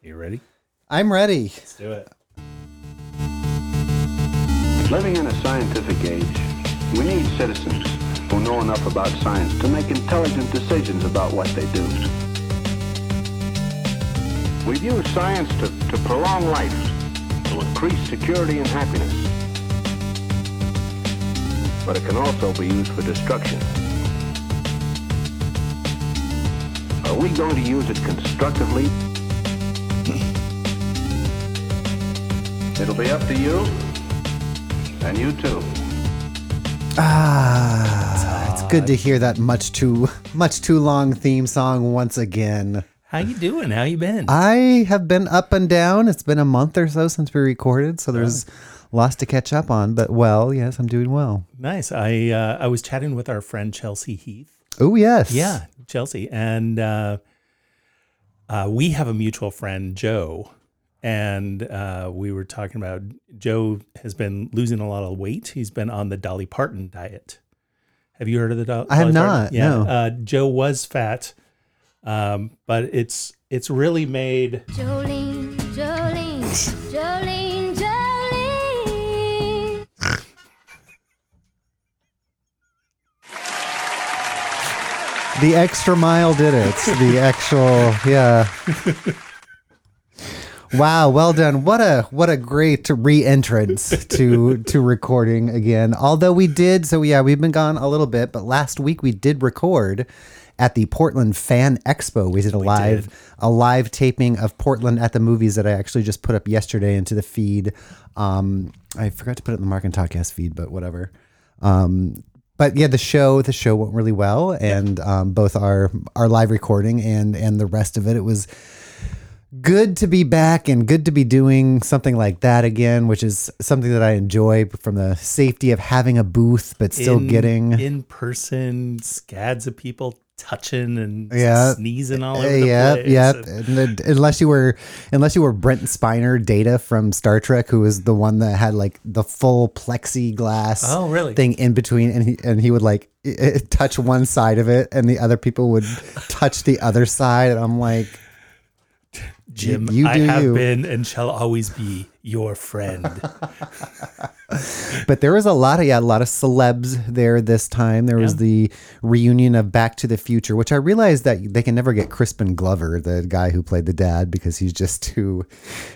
You ready? I'm ready. Let's do it. Living in a scientific age, we need citizens who know enough about science to make intelligent decisions about what they do. We've used science to, to prolong life, to increase security and happiness. But it can also be used for destruction. Are we going to use it constructively? It'll be up to you, and you too. Ah, it's good to hear that much too much too long theme song once again. How you doing? How you been? I have been up and down. It's been a month or so since we recorded, so there's lots to catch up on. But well, yes, I'm doing well. nice. I uh, I was chatting with our friend Chelsea Heath. Oh yes, Yeah, Chelsea, and uh, uh, we have a mutual friend, Joe, and uh, we were talking about Joe has been losing a lot of weight. He's been on the Dolly Parton diet. Have you heard of the Dolly? I have Dolly not, Parton? Yeah, no. uh, Joe was fat, um, but it's it's really made. Jolene, Jolene, Jolene, Jolene. the extra mile did it. The actual, yeah. Wow, well done. What a what a great re-entrance to to recording again. Although we did, so yeah, we've been gone a little bit, but last week we did record at the Portland Fan Expo. We did a live did. a live taping of Portland at the movies that I actually just put up yesterday into the feed. Um, I forgot to put it in the Mark and Talkcast feed, but whatever. Um, but yeah, the show the show went really well, and um, both our our live recording and and the rest of it, it was good to be back and good to be doing something like that again, which is something that I enjoy from the safety of having a booth, but still in, getting in person scads of people touching and Yeah. sneezing all over the yeah, place. yeah. and- unless you were, unless you were Brent Spiner, Data from Star Trek, who was the one that had like the full plexiglass Oh, really? thing in between, and he and he would like touch one side of it, and the other people would touch the other side, and I'm like, Jim, you I have you. been and shall always be your friend. But there was a lot of yeah, a lot of celebs there this time. There was the reunion of Back to the Future, which I realized that they can never get Crispin Glover, the guy who played the dad, because he's just too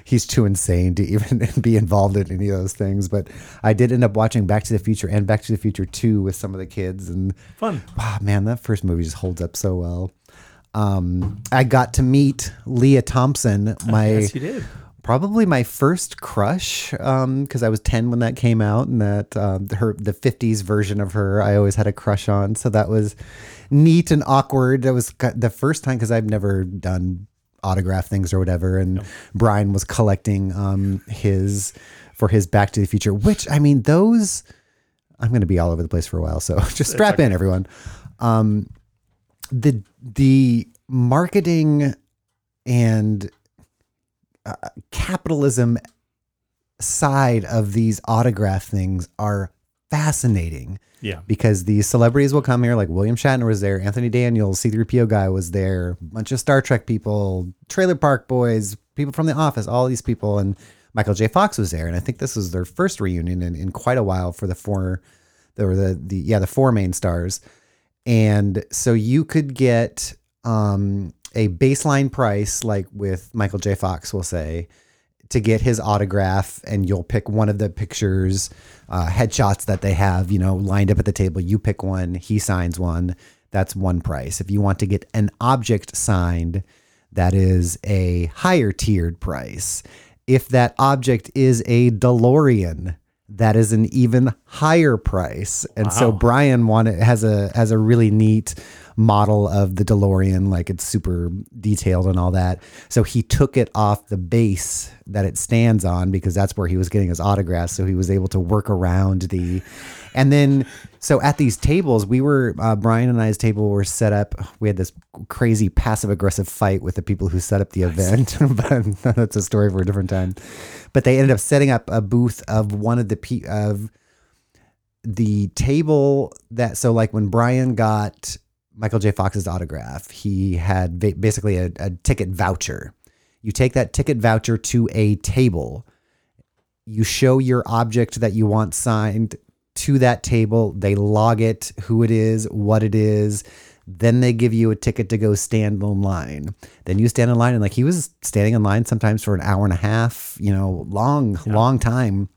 he's too insane to even be involved in any of those things. But I did end up watching Back to the Future and Back to the Future 2 with some of the kids and Fun. wow, man, that first movie just holds up so well. Um, I got to meet Lea Thompson, my yes, you did. probably my first crush because I was 10 when that came out and that um, her the 50s version of her I always had a crush on. So that was neat and awkward. That was the first time because I've never done autograph things or whatever and Brian was collecting um, his for his Back to the Future which I mean those I'm going to be all over the place for a while so just strap in everyone. Um, the the marketing and uh, capitalism side of these autograph things are fascinating Yeah. because these celebrities will come here like William Shatner was there, Anthony Daniels, C3PO guy was there, a bunch of Star Trek people, Trailer Park Boys, people from The Office, all these people and Michael J. Fox was there and I think this was their first reunion in, in quite a while for the four there were the the yeah, the four main stars. And so you could get um, a baseline price, like with Michael J. Fox, will say, to get his autograph, and you'll pick one of the pictures, uh, headshots that they have, you know, lined up at the table. You pick one, he signs one. That's one price. If you want to get an object signed, that is a higher tiered price. If that object is a DeLorean, that is an even higher price. And so Brian wanted has a has a really neat model of the DeLorean, like it's super detailed and all that. So he took it off the base that it stands on because that's where he was getting his autographs. So he was able to work around the, and then so at these tables, we were uh, Brian and I's table were set up. We had this crazy passive aggressive fight with the people who set up the event, but that's a story for a different time. But they ended up setting up a booth of one of the pe- of the table that so like when Brian got Michael J. Fox's autograph, he had ba- basically a, a ticket voucher. You take that ticket voucher to a table. You show your object that you want signed to that table. They log it, who it is, what it is. Then they give you a ticket to go stand in line. Then you stand in line, and like he was standing in line sometimes for an hour and a half, you know, long, long time.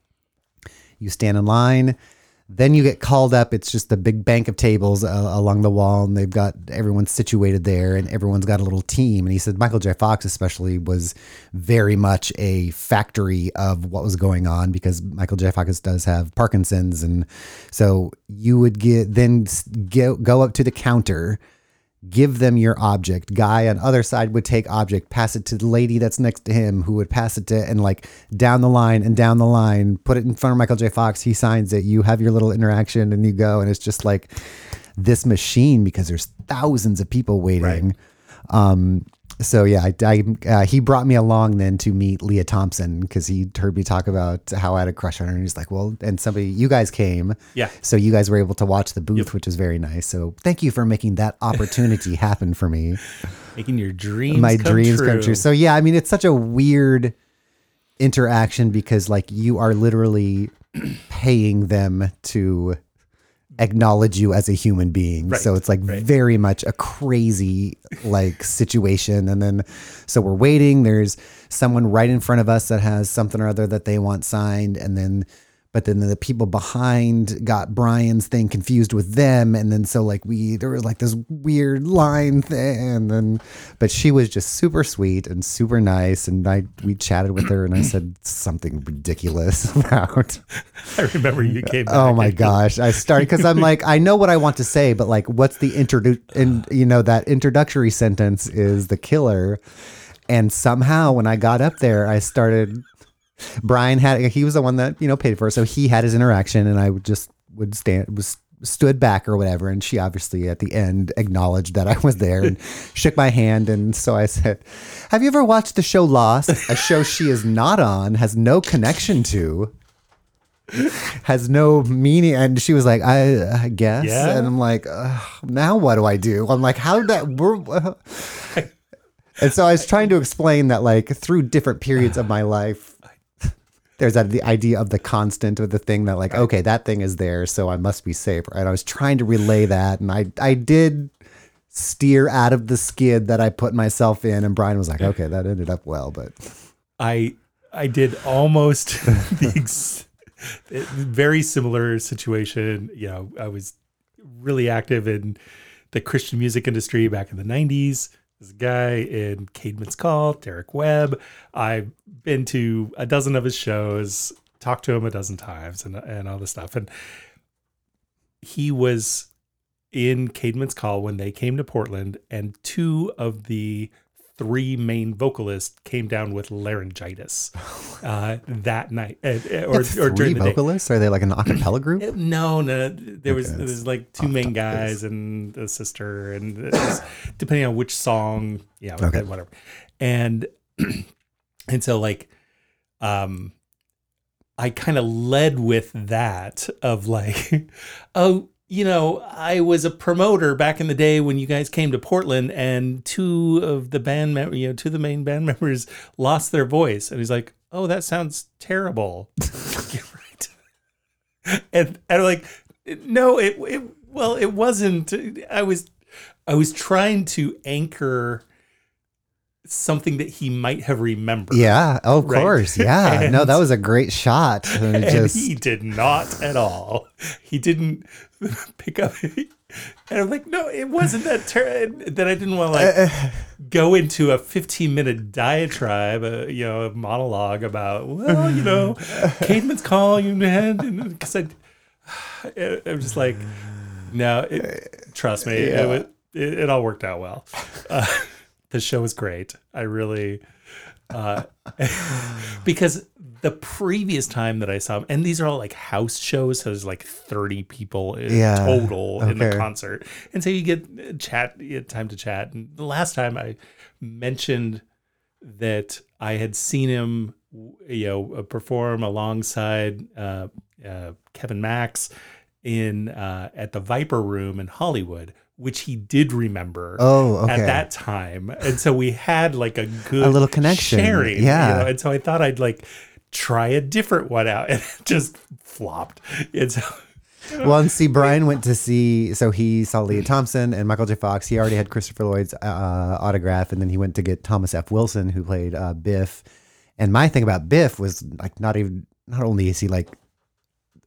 You stand in line. Then you get called up. It's just a big bank of tables uh, along the wall, and they've got everyone situated there, and everyone's got a little team. And he said Michael J. Fox, especially, was very much a factory of what was going on because Michael J. Fox does have Parkinson's, and so you would get then go go up to the counter give them your object. Guy on other side would take object, pass it to the lady that's next to him, who would pass it to and like down the line and down the line, put it in front of Michael J. Fox. He signs it. You have your little interaction and you go, and it's just like this machine because there's thousands of people waiting. Um, so yeah, I, I uh, he brought me along then to meet Lea Thompson because he heard me talk about how I had a crush on her, and he's like, "Well," and somebody, you guys came, Yeah. so you guys were able to watch the booth, which was very nice. So thank you for making that opportunity happen for me. Making your dreams My come dreams true. come true. So yeah, I mean, it's such a weird interaction because like you are literally paying them to acknowledge you as a human being. Right, So it's like right. very much a crazy like situation. And then so we're waiting. There's someone right in front of us that has something or other that they want signed. And then but then the people behind got Brian's thing confused with them. And then so like we there was like this weird line thing. And then but she was just super sweet and super nice. And I we chatted with her and I said something ridiculous about I remember you came. Oh my gosh! I started because I'm like, I know what I want to say, but like, what's the introdu? And you know that introductory sentence is the killer, and somehow when I got up there, I started. Brian had he was the one that you know paid for, it, so he had his interaction, and I would just would stand was stood back or whatever, and she obviously at the end acknowledged that I was there and shook my hand, and so I said, "Have you ever watched the show Lost? A show she is not on, has no connection to." has no meaning. And she was like, I, I guess. Yeah. And I'm like, now what do I do? I'm like, how did that work? and so I was trying to explain that, like, through different periods of my life, there's that the idea of the constant of the thing that, like, okay, that thing is there, so I must be safe. And I was trying to relay that. And I, I did steer out of the skid that I put myself in. And Brian was like, okay, that ended up well, but I I did almost the ex- very similar situation. You know, I was really active in the Christian music industry back in the '90s. This guy in Caedmon's Call, Derek Webb. I've been to a dozen of his shows, talked to him a dozen times, and and all this stuff. And he was in Caedmon's Call when they came to Portland, and two of the three main vocalists came down with laryngitis uh, that night, uh, or, or three during the day. vocalists? Are they like an a cappella group? Uh, No, no, there was there was like two main guys and a sister, and depending on which song, yeah, Okay. whatever. And and so like, um, I kind of led with that of like, oh, you know, I was a promoter back in the day when you guys came to Portland, and two of the band, mem- you know, two of the main band members lost their voice, and he's like, oh, that sounds terrible. Right and and I'm like no it, it well it wasn't i was i was trying to anchor something that he might have remembered Yeah, oh, of Right. course. Yeah. no, that was a great shot. And and just he did not at all he didn't pick up and i'm like no it wasn't that ter- that i didn't want to Uh, like go into a 15 minute diatribe uh, you know a monologue about well you know Caedmon's Call you had because i i'm just like no it, trust me it, it, it all worked out well uh, the show was great i really uh, because the previous time that I saw him, and these are all like house shows, so there's like 30 people in Yeah, total in the concert. And so you get uh, chat, you get time to chat. And the last time I mentioned that I had seen him, you know, uh, perform alongside uh, uh, Kevin Max in uh, at the Viper Room in Hollywood, which he did remember. Oh, okay. At that time, and so we had like a good A little connection. sharing. Yeah. you know? and so I thought I'd like try a different one out, and it just flopped. And so well, and see, Brian went to see, so he saw Lea Thompson and Michael J. Fox. He already had Christopher Lloyd's uh, autograph, and then he went to get Thomas F. Wilson, who played uh, Biff. And my thing about Biff was like, not even, not only is he like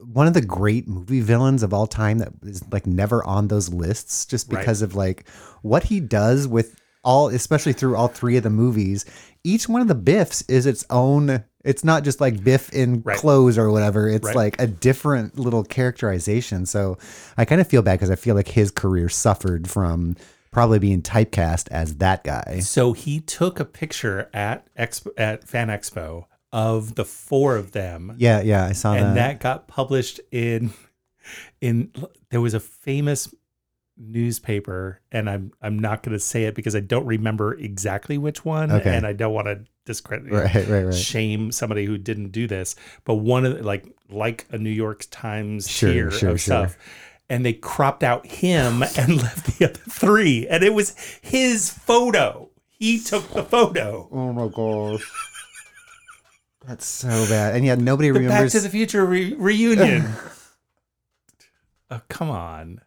one of the great movie villains of all time that is like never on those lists, just Right. because of like what he does with all, especially through all three of the movies. Each one of the Biffs is its own. It's not just like Biff in Right. clothes or whatever. It's Right. like a different little characterization. So I kind of feel bad because I feel like his career suffered from probably being typecast as that guy. So he took a picture at Expo, at Fan Expo of the four of them, Yeah, yeah, I saw and that. that got published in in there was a famous newspaper, and I'm I'm not going to say it because I don't remember exactly which one, Okay. and I don't want to discredit Right, right, right. shame somebody who didn't do this, but one of the, like like a New York Times Sure, tier sure, of sure. stuff. And they cropped out him and left the other three. And it was his photo. He took the photo. Oh my gosh. That's so bad. And yeah, nobody remembers. The Back remembers. to the Future re- reunion. oh, come on.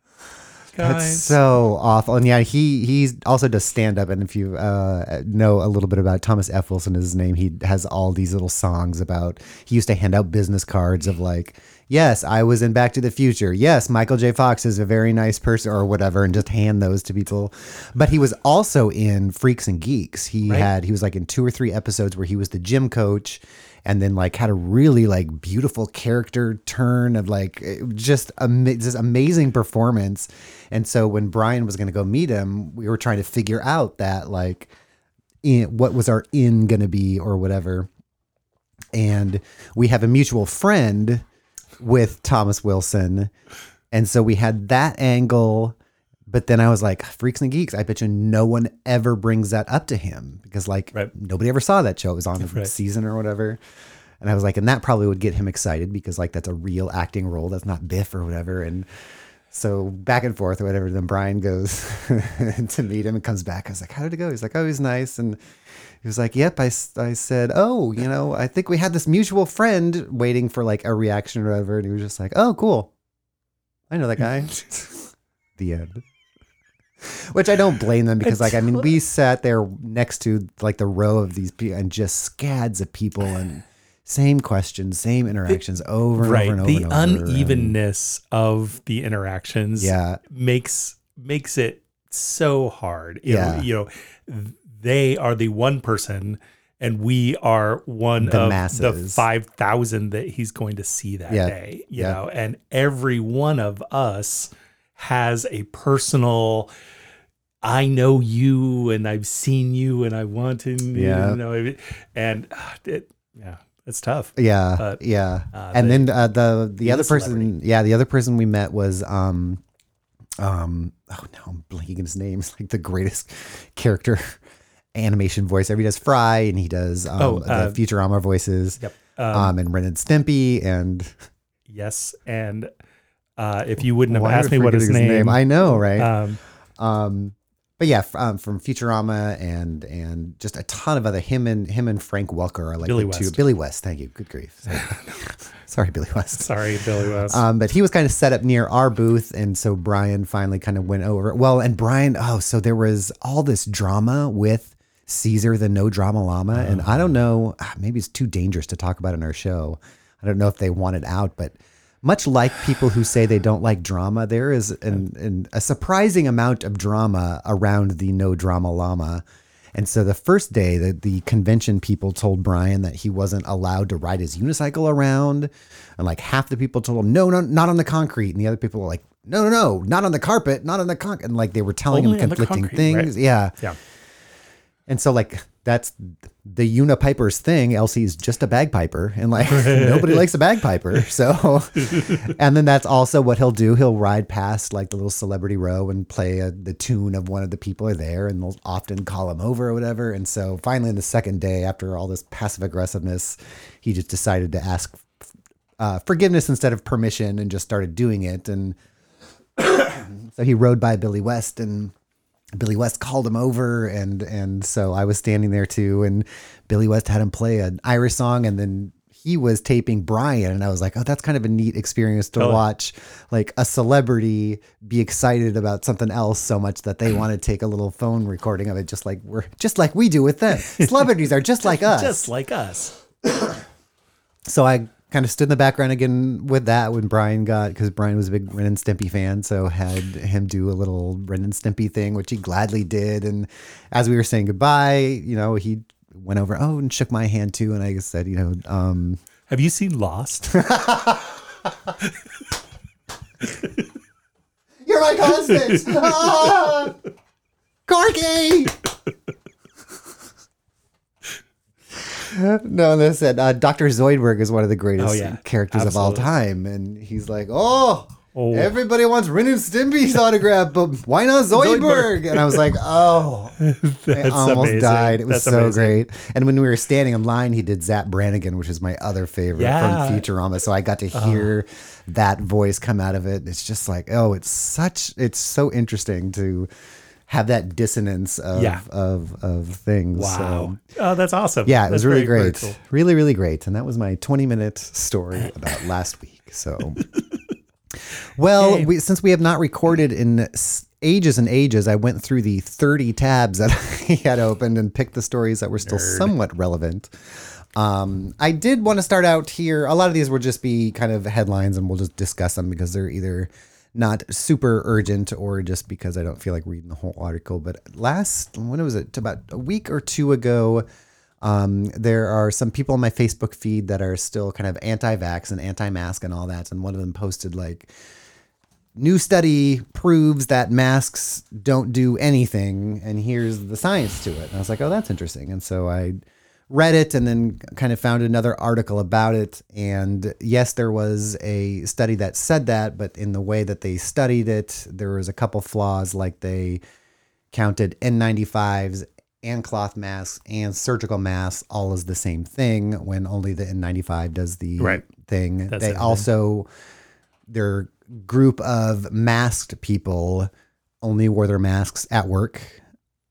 That's so awful. And yeah, he he also does stand up. And if you uh, know a little bit about Thomas F. Wilson is his name, he has all these little songs about. He used to hand out business cards of like, yes, I was in Back to the Future. Yes, Michael J. Fox is a very nice person or whatever, and just hand those to people. But he was also in Freaks and Geeks. He Right. had he was like in two or three episodes where he was the gym coach. And then like had a really like beautiful character turn of like eh, just ama- just amazing performance. And so when Brian was going to go meet him, we were trying to figure out that like in, what was our in going to be or whatever. And we have a mutual friend with Thomas Wilson. And so we had that angle. But then I was like, Freaks and Geeks, I bet you no one ever brings that up to him because like Right. nobody ever saw that show. It was on a Right. season or whatever. And I was like, and that probably would get him excited because like that's a real acting role. That's not Biff or whatever. And so back and forth or whatever. Then Brian goes to meet him and comes back. I was like, how did it go? He's like, oh, he's nice. And he was like, yep. i said, oh, you know, I think we had this mutual friend waiting for like a reaction or whatever. And he was just like, oh, cool. I know that guy. the end. Which I don't blame them because, like, I mean, we sat there next to like the row of these people and just scads of people and same questions, same interactions over and right. over and over. the and over. and- unevenness of the interactions Yeah. makes makes it so hard. You Yeah. you know, they are the one person and we are one The of the 5,000 that he's going to see that Yeah. day, you Yeah. know, and every one of us has a personal I know you and I've seen you and I want to Yeah. you know and uh, it yeah, it's tough. Yeah, But, yeah. uh, and the- then uh, the the other person, yeah, the other person we met was um um oh no, I'm blanking his name. It's like the greatest character animation voice. He does Fry and he does um, Oh, uh, the Futurama voices. Yep. Um, Um, and Ren and Stimpy and yes, and uh, if you wouldn't have asked me what his forgetting name, I know, right? um, Um, but yeah, f- um, from Futurama and and just a ton of other him and him and Frank Welker are like Billy the two. West. Billy West, thank you. Good grief. Sorry, Sorry Billy West. sorry, Billy West. Um, but he was kind of set up near our booth, and so Brian finally kind of went over. Well, and Brian, oh, so there was all this drama with Caesar, the no drama llama, and I don't know, ah, maybe it's too dangerous to talk about in our show. I don't know if they want it out, but much like people who say they don't like drama, there is an, an, a surprising amount of drama around the no drama llama. And so the first day, the, the convention people told Brian that he wasn't allowed to ride his unicycle around. And like half the people told him, no, no, not on the concrete. And the other people were like, no, no, no, not on the carpet, not on the concrete. And like they were telling Only him conflicting concrete, things. right. Yeah. yeah, And so like that's the Unipiper's thing. Elsie's just a bagpiper, and like nobody likes a bagpiper. So, and then that's also what he'll do. He'll ride past like the little celebrity row and play a, the tune of one of the people are there, and they'll often call him over or whatever. And so finally, in the second day, after all this passive aggressiveness, he just decided to ask uh, forgiveness instead of permission, and just started doing it. And So he rode by Billy West and Billy West called him over and and so I was standing there too and Billy West had him play an Irish song and then he was taping Brian and I was like, "Oh, that's kind of a neat experience to Totally. watch like a celebrity be excited about something else so much that they want to take a little phone recording of it just like we're just like we do with them. Celebrities are just like us." Just like us. so I kind of stood in the background again with that when Brian got because Brian was a big Ren and Stimpy fan, so had him do a little Ren and Stimpy thing, which he gladly did. And as we were saying goodbye, you know, he went over oh and shook my hand too, and I said, you know, um, Have you seen Lost? "You're my constant, ah! Corky." No, they said uh, Dr. Zoidberg is one of the greatest Oh, yeah. characters of all time, and he's like, "Oh, Oh. everybody wants Ren and Stimpy's autograph, but why not Zoidberg?" And I was like, "Oh, I almost amazing. died. It was That's so amazing. great." And when we were standing in line, he did Zapp Brannigan, which is my other favorite Yeah. from Futurama. So I got to hear that voice come out of it. It's just like, oh, it's such, it's so interesting to have that dissonance of Yeah. of of things. Wow. So, Oh, that's awesome. yeah, it was really very, very great. cool. Really, really great. And that was my 20 minute story about last week. So, well, Yay. we, since we have not recorded in ages and ages, I went through the 30 tabs that I had opened and picked the stories that were still somewhat relevant. Um, I did want to start out here. A lot of these will just be kind of headlines and we'll just discuss them because they're either not super urgent or just because I don't feel like reading the whole article. But last, when was it? About a week or two ago, um, there are some people on my Facebook feed that are still kind of anti-vax and anti-mask and all that. And one of them posted like, new study proves that masks don't do anything and here's the science to it and i was like oh that's interesting and so i read it and then kind of found another article about it and yes there was a study that said that but in the way that they studied it there was a couple flaws like they counted n95s and cloth masks and surgical masks all as the same thing when only the n95 does the Right. thing That's they also their group of masked people only wore their masks at work.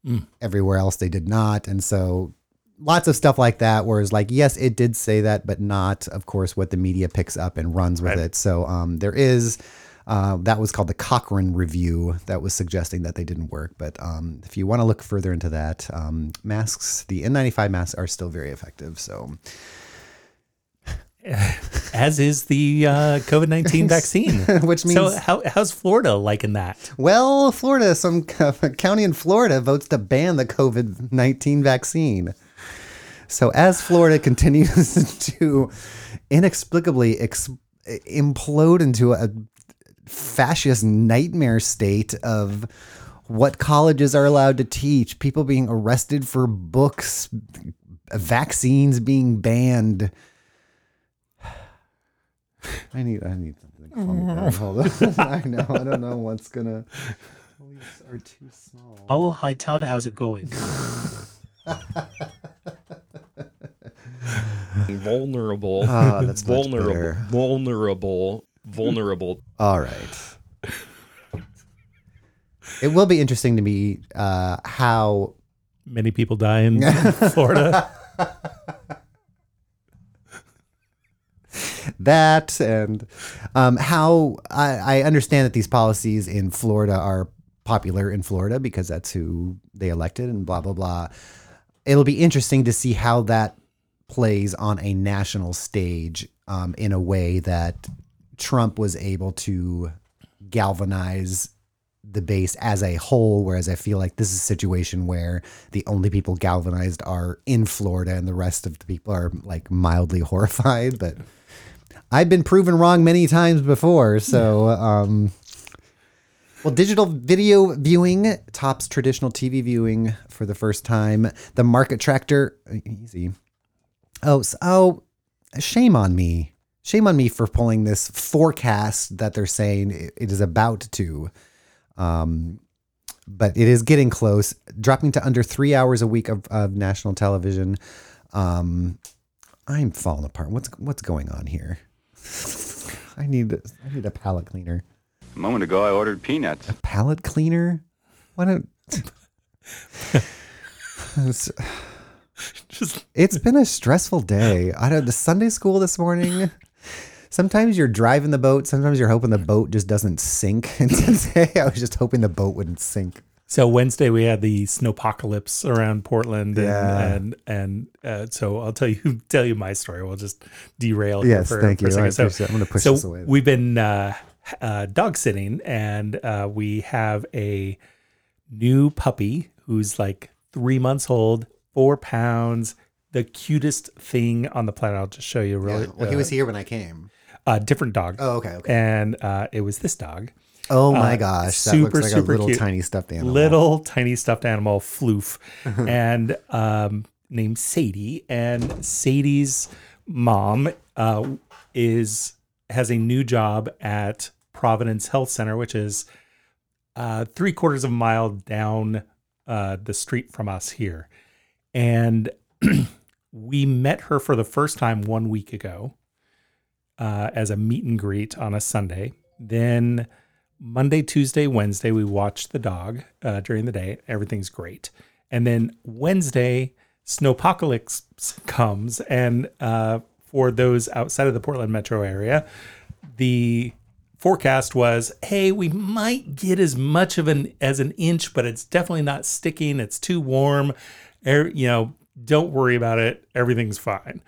Mm. Everywhere else they did not. And so lots of stuff like that whereas like yes it did say that but not of course what the media picks up and runs with Right. it so um, there is uh, that was called the Cochrane review that was suggesting that they didn't work but um, if you want to look further into that um, masks the n95 masks are still very effective so As is the uh, COVID 19 vaccine. which means so, how, how's Florida liking that? Well, Florida, some county in Florida votes to ban the COVID 19 vaccine. So, as Florida continues to inexplicably ex- implode into a fascist nightmare state of what colleges are allowed to teach, people being arrested for books, vaccines being banned. I need, I need something to calm me down. Hold on. I know, I don't know what's gonna. Are too small. Oh, hi Todd, how's it going? vulnerable. Ah, that's much vulnerable. better. Vulnerable. Vulnerable. All right. It will be interesting to me uh, how Many people die in Florida. that and um, how I, I understand that these policies in Florida are popular in Florida because that's who they elected and blah blah blah. It'll be interesting to see how that plays on a national stage um, in a way that Trump was able to galvanize the base as a whole. Whereas I feel like this is a situation where the only people galvanized are in Florida and the rest of the people are like mildly horrified. But I've been proven wrong many times before. So, um, well, digital video viewing tops traditional TV viewing for the first time. The market tractor, easy. Oh, so, oh, shame on me. Shame on me for pulling this forecast that they're saying it- is about to. Um, but it is getting close, dropping to under three hours a week of, of national television. Um, I'm falling apart. What's what's going on here? I need I need a palate cleaner. A moment ago, I ordered peanuts. A palette cleaner? Why don't? It's- Just it's been a stressful day. I don't. The Sunday school this morning. Sometimes you're driving the boat. Sometimes you're hoping the boat just doesn't sink. And today, I was just hoping the boat wouldn't sink. So Wednesday we had the snowpocalypse around Portland, and Yeah. and, and uh, so I'll tell you tell you my story. We'll just derail. Yes, for, thank for you. I. So, it. I'm gonna push so this away. we've been uh, uh, dog sitting, and uh, we have a new puppy who's like three months old, four pounds, the cutest thing on the planet. I'll just show you really. well, he uh, was here when I came. a different dog. Oh, okay, okay. And uh, it was this dog. Oh my uh, gosh, that super, looks like super a little cute. tiny stuffed animal. Little tiny stuffed animal, Floof, and um, named Sadie. And Sadie's mom uh, is has a new job at Providence Health Center, which is uh, three quarters of a mile down uh, the street from us here. And we met her for the first time one week ago uh, as a meet and greet on a Sunday. Then Monday, Tuesday, Wednesday, we watched the dog uh, during the day. Everything's great. And then Wednesday, snowpocalypse comes. And uh, for those outside of the Portland metro area, the forecast was hey we might get as much of an as an inch but it's definitely not sticking. It's too warm. Er- you know don't worry about it. Everything's fine.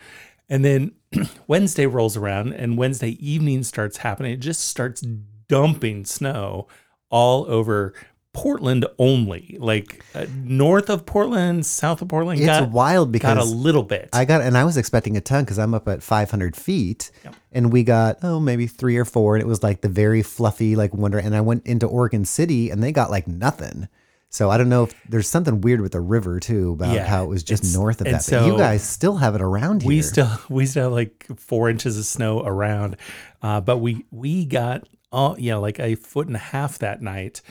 And then wednesday rolls around and wednesday evening starts happening. It just starts dumping snow all over portland only like uh, north of portland south of portland It's got, wild because got a little bit I got, and I was expecting a ton because I'm up at 500 feet, and we got oh maybe three or four, and it was like the very fluffy like wonder. And I went into Oregon City, and they got like nothing. So I don't know if there's something weird with the river too about Yeah, how it was just north of that. but you guys still have it around here. we still we still have like four inches of snow around uh, but we we got all you know like a foot and a half that night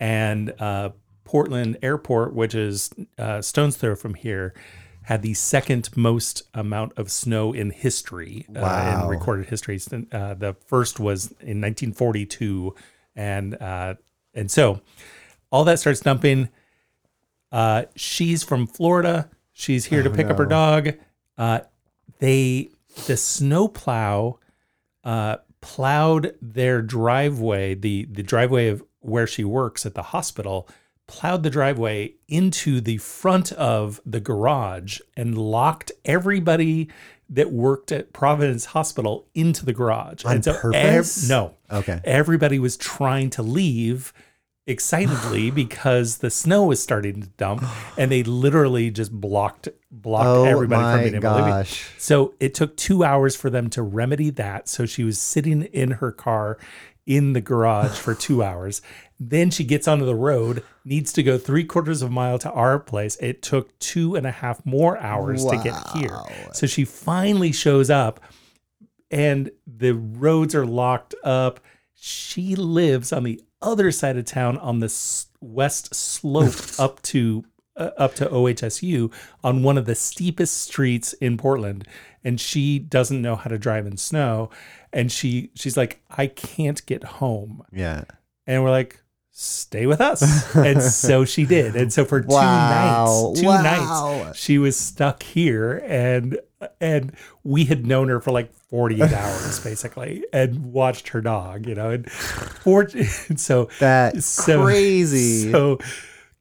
and uh, portland airport which is uh, stone's throw from here had the second most amount of snow in history uh, in recorded history. Uh, the first was in 1942 and uh, and so all that starts dumping. Uh, she's from Florida. She's here to pick up her dog. Uh, they the snowplow uh, plowed their driveway, the the driveway of where she works at the hospital, plowed the driveway into the front of the garage and locked everybody that worked at Providence Hospital into the garage. On and so purpose? no. Okay. Everybody was trying to leave excitedly because the snow was starting to dump and they literally just blocked blocked Oh everybody from being able to leave. So it took two hours for them to remedy that. So she was sitting in her car in the garage for two hours. Then she gets onto the road, needs to go three quarters of a mile to our place. It took two and a half more hours to get here. So she finally shows up and the roads are locked up. She lives on the other side of town on the west slope up to uh, up to OHSU on one of the steepest streets in Portland and she doesn't know how to drive in snow and she she's like I can't get home. Yeah. And we're like stay with us. and so she did. And so for Wow. two nights, two Wow. nights she was stuck here and and we had known her for like 48 hours basically and watched her dog, you know. And for, so That's so- crazy. So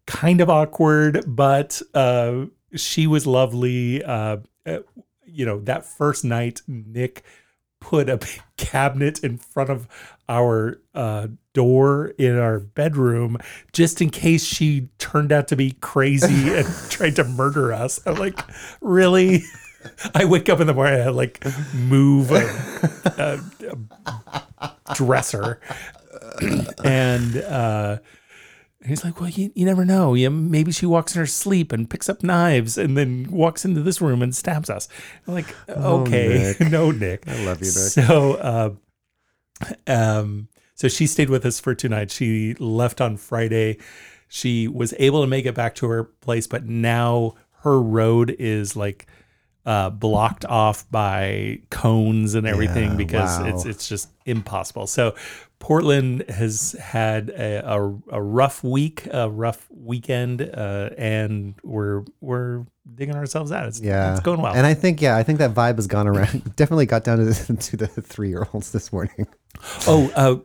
kind of awkward, but uh she was lovely. Uh, uh you know, that first night Nick put a big cabinet in front of our uh, door in our bedroom just in case she turned out to be crazy and tried to murder us. I'm like, really? I wake up in the morning, I like move a, a, a dresser, and uh, he's like, "Well, you, you never know. Yeah, maybe she walks in her sleep and picks up knives, and then walks into this room and stabs us." I'm like, "Okay, no, Nick. I love you, Nick. So, uh, um, so she stayed with us for two nights. She left on Friday. She was able to make it back to her place, but now her road is like uh, blocked off by cones and everything Yeah, because wow. it's it's just impossible. So Portland has had a, a, a rough week, a rough weekend, uh, and we're we're digging ourselves out. It's, Yeah, it's going well. And I think yeah, I think that vibe has gone around. Definitely got down to, to the three year olds this morning. oh, uh,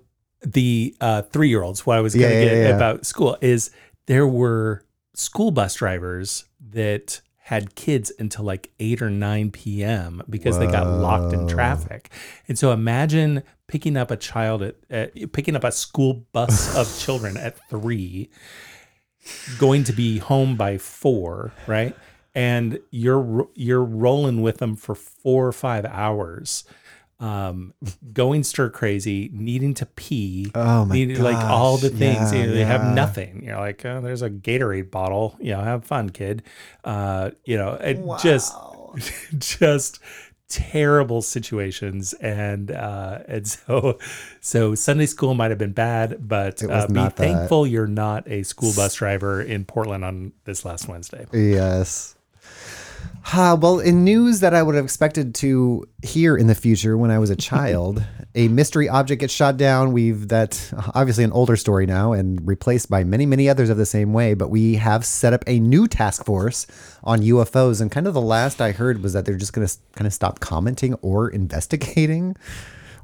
the uh, three year olds. What I was going to Yeah, yeah, get yeah. about school is there were school bus drivers that had kids until like 8 or 9 p.m. because they got locked in traffic. And so imagine picking up a child at, at picking up a school bus of children at 3 going to be home by 4, right? And you're you're rolling with them for 4 or 5 hours. Um, going stir crazy, needing to pee, Oh my need- like all the things. yeah, you know, they yeah. have nothing. You're like, oh, there's a Gatorade bottle. You know, have fun, kid. Uh, you know, it just, just terrible situations, and uh, and so, so Sunday school might have been bad, but uh, be not that. thankful you're not a school bus driver in Portland on this last Wednesday. Yes. Ah, well, in news that I would have expected to hear in the future when I was a child, a mystery object gets shot down. We've that obviously an older story now and replaced by many, many others of the same way. But we have set up a new task force on UFOs, and kind of the last I heard was that they're just going to kind of stop commenting or investigating.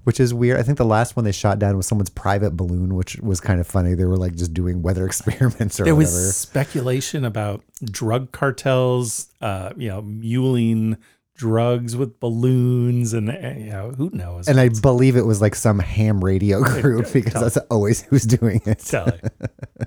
Which is weird. I think the last one they shot down was someone's private balloon, which was kind of funny. They were like just doing weather experiments or There whatever. was speculation about drug cartels, uh, you know, muling drugs with balloons, and uh, you know, who knows? And I believe it was like some ham radio group because that's always who's doing it. tell you.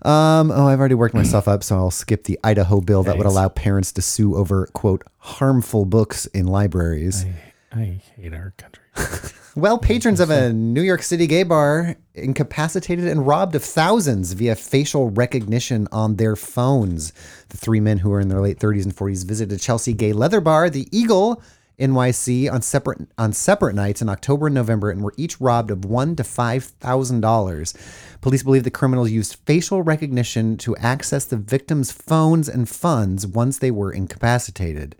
Um, oh, I've already worked myself up, so I'll skip the Idaho bill that would allow parents to sue over, quote, harmful books in libraries. I hate our country. Well, patrons of a New York City gay bar incapacitated and robbed of thousands via facial recognition on their phones. The three men who were in their late 30s and 40s visited a Chelsea gay leather bar, the Eagle NYC, on separate on separate nights in October and November, and were each robbed of one to five thousand dollars. Police believe the criminals used facial recognition to access the victims' phones and funds once they were incapacitated.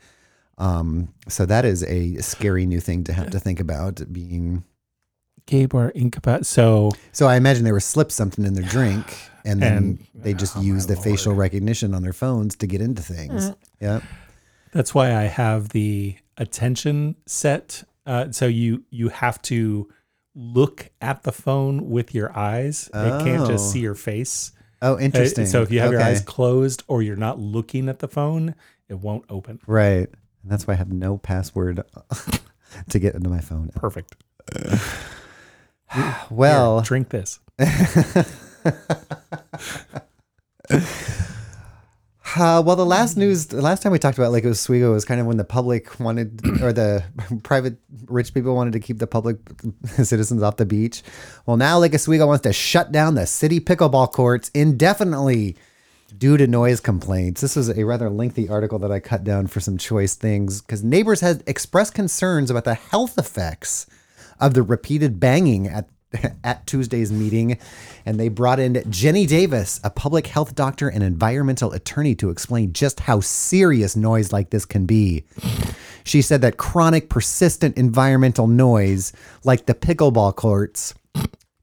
Um, so that is a scary new thing to have to think about being Gay bar incapac. So so I imagine they were slipped something in their drink, and then And- they just oh, used my the facial recognition on their phones to get into things. Yeah. that's why I have the attention set. Uh, so you you have to look at the phone with your eyes. It can't just Oh. see your face. Oh, Uh, interesting. So if you have your eyes closed or you're not looking at the phone, it won't open. right, and that's why I have no password to get into my phone. Perfect. Well, Here, drink this. Uh, well, the last news, the last time we talked about Lake Oswego was kind of when the public wanted, or the private rich people wanted to keep the public citizens off the beach. Well, now Lake Oswego wants to shut down the city pickleball courts indefinitely due to noise complaints. This was a rather lengthy article that I cut down for some choice things because neighbors had expressed concerns about the health effects of the repeated banging at at Tuesday's meeting, and they brought in Jenny Davis, a public health doctor and environmental attorney, to explain just how serious noise like this can be. She said that chronic, persistent environmental noise, like the pickleball courts,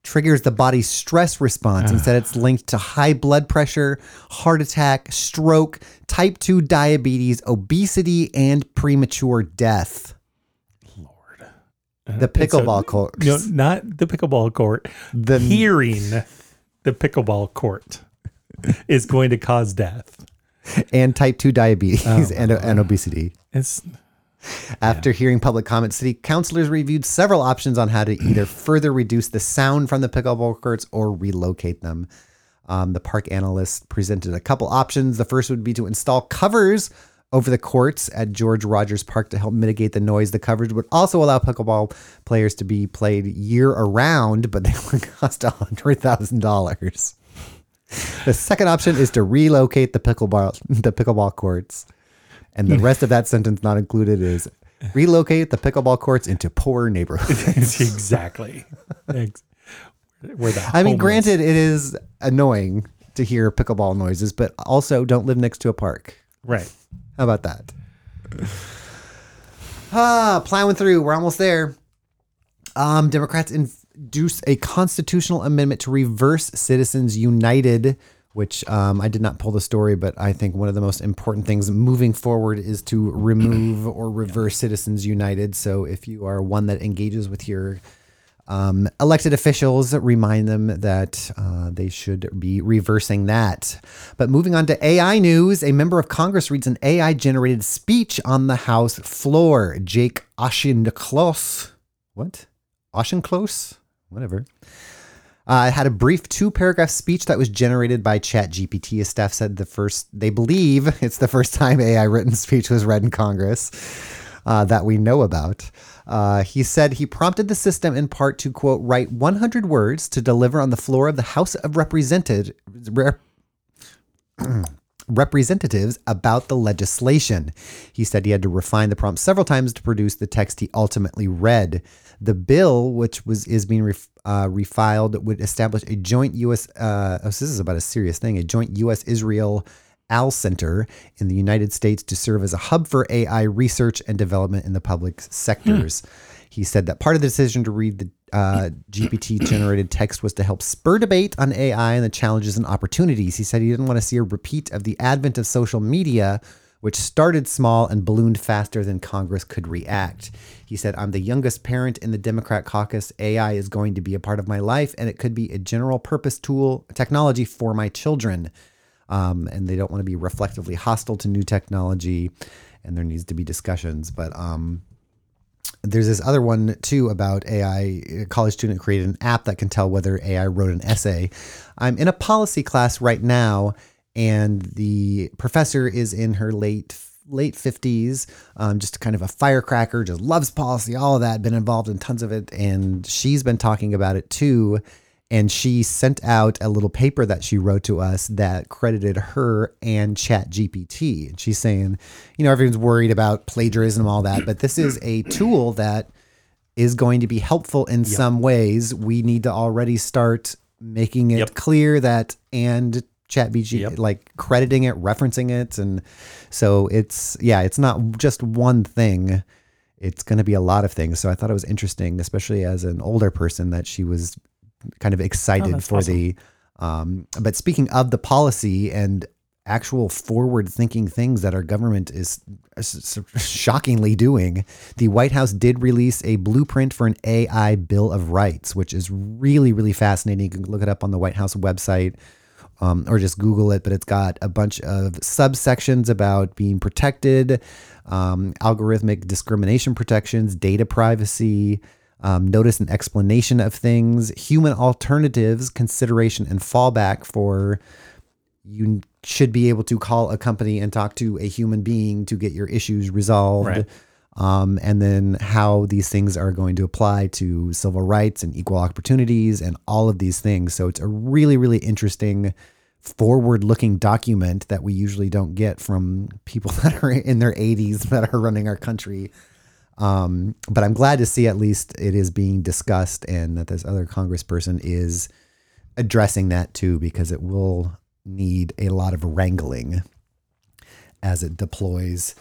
triggers the body's stress response and said ah. it's linked to high blood pressure, heart attack, stroke, type 2 diabetes, obesity, and premature death. Lord. The pickleball court. No, not the pickleball court. The- hearing the pickleball court is going to cause death. and type 2 diabetes oh, and, and obesity. It's After hearing public comment, city councilors reviewed several options on how to either further reduce the sound from the pickleball courts or relocate them. Um, the park analyst presented a couple options. The first would be to install covers over the courts at George Rogers Park to help mitigate the noise. The coverage would also allow pickleball players to be played year around, but they would cost $100,000. The second option is to relocate the pickleball the pickleball courts. And the rest of that sentence not included is relocate the pickleball courts into poor neighborhoods. exactly. Ex- Where the I mean, homeless- granted, it is annoying to hear pickleball noises, but also don't live next to a park. right? How about that? Ah, plowing through. We're almost there. Um, Democrats in, introduce a constitutional amendment to reverse Citizens United, which um, I did not pull the story, but I think one of the most important things moving forward is to remove or reverse Citizens United. So if you are one that engages with your um, elected officials remind them that uh, they should be reversing that. But moving on to AI news, a member of Congress reads an AI generated speech on the House floor. Jake Auchincloss, what? Auchincloss? Whatever. Uh, had a brief two paragraph speech that was generated by ChatGPT. As staff said, the first, they believe it's the first time AI written speech was read in Congress uh, that we know about. Uh, he said he prompted the system in part to, quote, write 100 words to deliver on the floor of the House of Represented, Rep- representatives about the legislation. He said he had to refine the prompt several times to produce the text he ultimately read. The bill, which was is being ref, uh, refiled, would establish a joint U.S. Uh, oh, this is about a serious thing. A joint U.S. Israel AI Center in the United States to serve as a hub for AI research and development in the public sectors. He said that part of the decision to read the uh, GPT generated text was to help spur debate on AI and the challenges and opportunities. He said he didn't want to see a repeat of the advent of social media, which started small and ballooned faster than Congress could react. He said, I'm the youngest parent in the Democrat caucus. AI is going to be a part of my life, and it could be a general purpose tool, technology for my children. Um, and they don't want to be reflectively hostile to new technology, and there needs to be discussions. But um, there's this other one too about AI. A college student created an app that can tell whether AI wrote an essay. I'm in a policy class right now, and the professor is in her late late 50s um, just kind of a firecracker just loves policy all of that been involved in tons of it and she's been talking about it too. And she sent out a little paper that she wrote to us that credited her and chat gpt and she's saying you know everyone's worried about plagiarism and all that but this is a tool that is going to be helpful in some ways. We need to already start making it Yep. clear that and chat BG Yep. like crediting it referencing it and so it's yeah it's not just one thing. It's going to be a lot of things. So i thought it was interesting especially as an older person that she was kind of excited that's for the um but speaking of the policy and actual forward thinking things that our government is shockingly doing the white house did release a blueprint for an ai bill of rights which is really really fascinating. You can look it up on the white house website um, or just Google it, but it's got a bunch of subsections about being protected, um, algorithmic discrimination protections, data privacy, um, notice and explanation of things, human alternatives, consideration and fallback for you should be able to call a company and talk to a human being to get your issues resolved. Right. Um, and then how these things are going to apply to civil rights and equal opportunities and all of these things. So it's a really, really interesting, forward looking document that we usually don't get from people that are in their 80s that are running our country. Um, but I'm glad to see at least it is being discussed and that this other congressperson is addressing that too, because it will need a lot of wrangling as it deploys.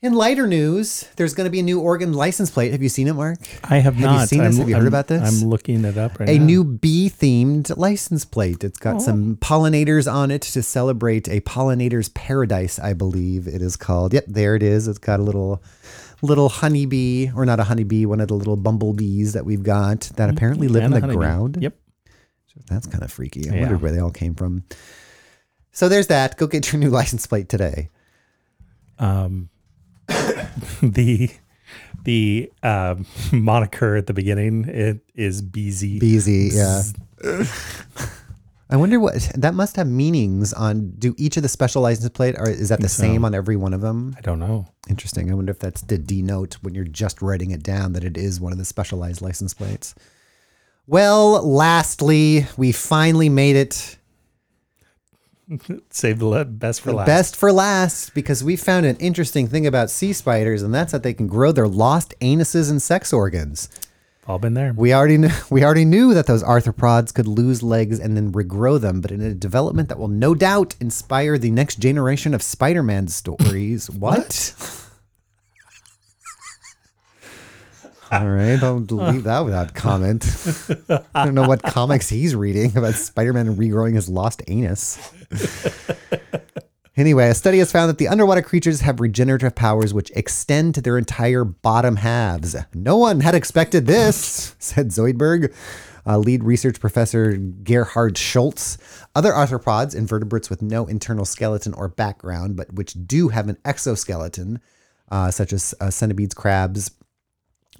In lighter news, there's going to be a new Oregon license plate. Have you seen it, Mark? I have, Have you seen this? Have you heard I'm- about this? I'm looking it up right a now. A new bee themed license plate. It's got Oh. some pollinators on it to celebrate a pollinator's paradise, I believe it is called. Yep, there it is. It's got a little little honeybee, or not a honeybee, one of the little bumblebees that we've got that apparently live in Mm-hmm. And a the honeybee. ground. Yep. That's kind of freaky. I Yeah. wondered where they all came from. So there's that. Go get your new license plate today. Um, the the um, moniker at the beginning it is BZ. BZ, yeah. I wonder what that must have meanings on. Do each of the special license plate, or is that the so. same on every one of them? I don't know. Interesting. I wonder if that's to denote when you're just writing it down that it is one of the specialized license plates. Well, lastly, we finally made it. Save the best for last. Best for last because we found an interesting thing about sea spiders, and that's that they can grow their lost anuses and sex organs. All been there. We already knew, we already knew that those arthropods could lose legs and then regrow them, but in a development that will no doubt inspire the next generation of Spider-Man stories. what? All right, I'll leave that without comment. I don't know what comics he's reading about Spider-Man regrowing his lost anus. Anyway, a study has found that the underwater creatures have regenerative powers which extend to their entire bottom halves. No one had expected this, said Zoidberg. Uh, lead research professor Gerhard Scholtz. Other arthropods, invertebrates with no internal skeleton or background, but which do have an exoskeleton, uh, such as uh, centipedes, crabs,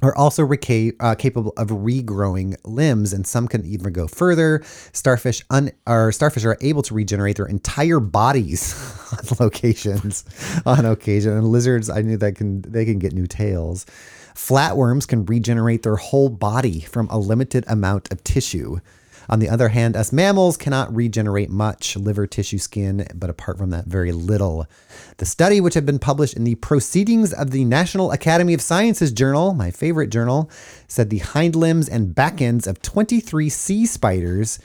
are also reca- uh, capable of regrowing limbs, and some can even go further. Starfish un- starfish are able to regenerate their entire bodies on locations on occasion. And lizards, I knew that can they can get new tails. Flatworms can regenerate their whole body from a limited amount of tissue. On the other hand, us mammals cannot regenerate much liver, tissue, skin, but apart from that, very little. The study, which had been published in the Proceedings of the National Academy of Sciences journal, my favorite journal, said the hind limbs and back ends of 23 sea spiders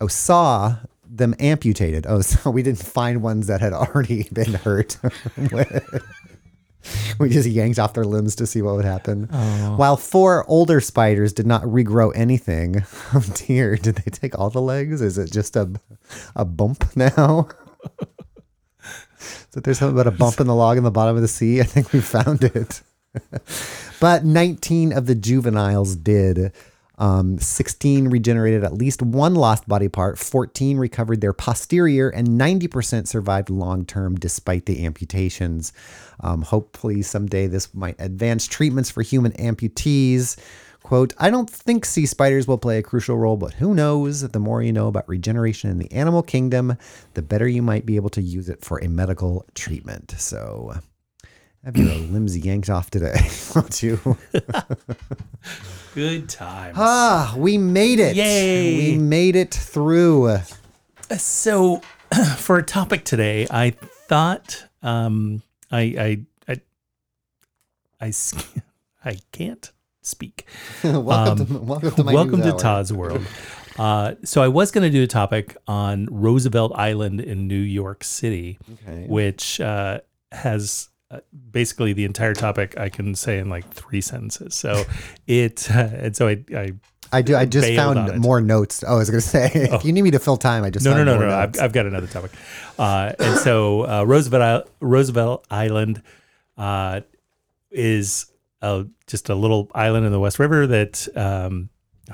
oh, saw them amputated. Oh, so we didn't find ones that had already been hurt. we just yanked off their limbs to see what would happen. Oh. While four older spiders did not regrow anything. Oh dear, did they take all the legs? Is it just a a bump now? so there's something about a bump in the log in the bottom of the sea. I think we found it. but 19 of the juveniles did. Um, 16 regenerated at least one lost body part, 14 recovered their posterior, and 90% survived long term despite the amputations. Um, hopefully, someday this might advance treatments for human amputees. Quote, I don't think sea spiders will play a crucial role, but who knows? The more you know about regeneration in the animal kingdom, the better you might be able to use it for a medical treatment. So, have your limbs yanked off today, won't you? Good times. Ah, we made it. Yay. We made it through. So, for a topic today, I thought um, I, I I I I can't speak. welcome, to, welcome to my Um, Welcome to. Todd's world. Uh, so I was going to do a topic on Roosevelt Island in New York City, Okay. which uh, has uh, basically the entire topic I can say in like three sentences. So it uh, and so I, I I do. I just found more notes. Oh, I was going to say, if you need me to fill time, I just no no no no I've. I've got another topic. Uh, and so uh, Roosevelt Roosevelt Island uh, is a, just a little island in the West River that um,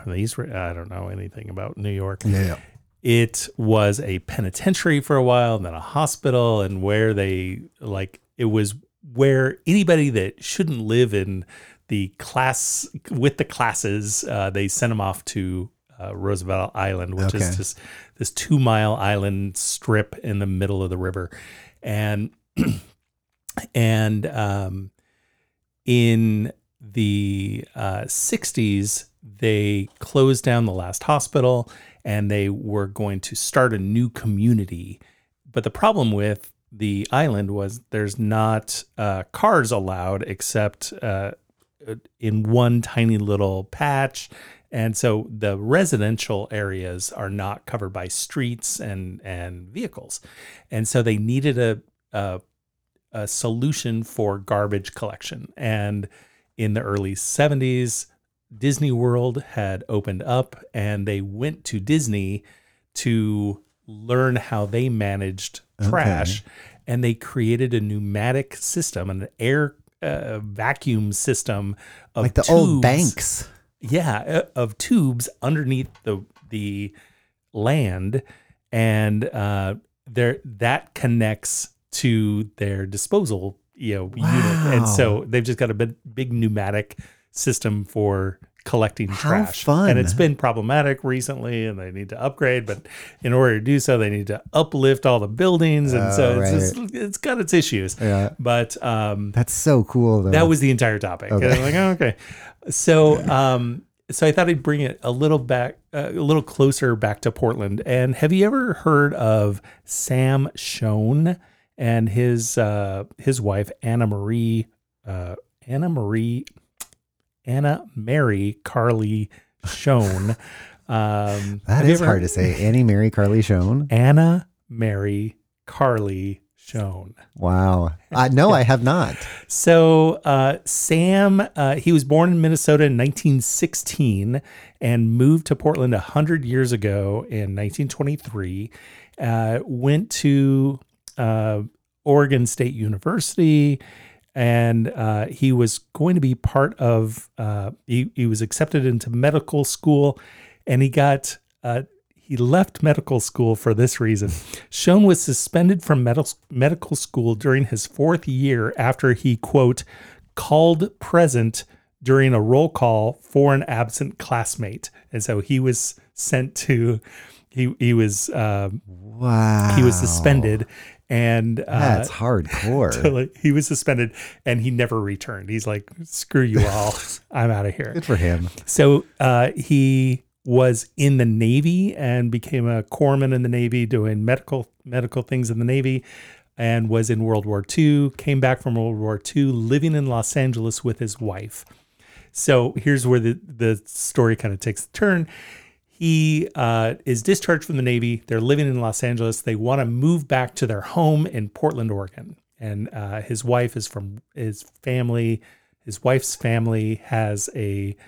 the East. I don't know anything about New York. yeah. it was a penitentiary for a while and then a hospital and where they like it was where anybody that shouldn't live in the class with the classes uh, they sent them off to uh, Roosevelt Island which Okay. is just this two mile island strip in the middle of the river and and um, in the uh, 60s, they closed down the last hospital and they were going to start a new community. But the problem with the island was there's not uh, cars allowed except uh, in one tiny little patch. And so the residential areas are not covered by streets and, and vehicles. And so they needed a, a a solution for garbage collection. And in the early 70s, Disney World had opened up and they went to Disney to learn how they managed trash. And they created a pneumatic system, an air uh, vacuum system of Like the old banks. Yeah, uh, of tubes underneath the the land, and uh, there that connects to their disposal, you know, unit, and so they've just got a big, big pneumatic system for collecting How trash. fun. And it's been problematic recently, and they need to upgrade. But in order to do so, they need to uplift all the buildings, and so Oh, it's just, it's got its issues. Yeah. But um, That's so cool, though. that was the entire topic. And I'm like, oh, okay. So, um, so I thought I'd bring it a little back, uh, a little closer back to Portland. And have you ever heard of Sam Shoen and his uh, his wife Anna Marie, uh, Anna Marie, Anna Mary Carly Shoen. Um, that is hard to say. Annie Mary Carly Shoen. Anna Mary Carly Shoen. Wow. Uh, no, I have not. So uh, Sam, uh, he was born in Minnesota in 1916 and moved to Portland 100 years ago in 1923. Uh, went to uh, Oregon State University, and uh, he was going to be part of. Uh, he he was accepted into medical school, and he got. Uh, he left medical school for this reason. Shoen was suspended from medical medical school during his fourth year after he quote called present during a roll call for an absent classmate, and so he was sent to. He he was um, Wow. he was suspended, and uh, That's hardcore. totally- he was suspended, and he never returned. He's like, "Screw you all, I'm out of here." Good for him. So uh, he was in the Navy and became a corpsman in the Navy, doing medical medical things in the Navy, and was in World War II. Came back from World War II, living in Los Angeles with his wife. So here's where the the story kind of takes a turn. He uh, is discharged from the Navy. They're living in Los Angeles. They want to move back to their home in Portland, Oregon. And uh, his wife is from his family. His wife's family has a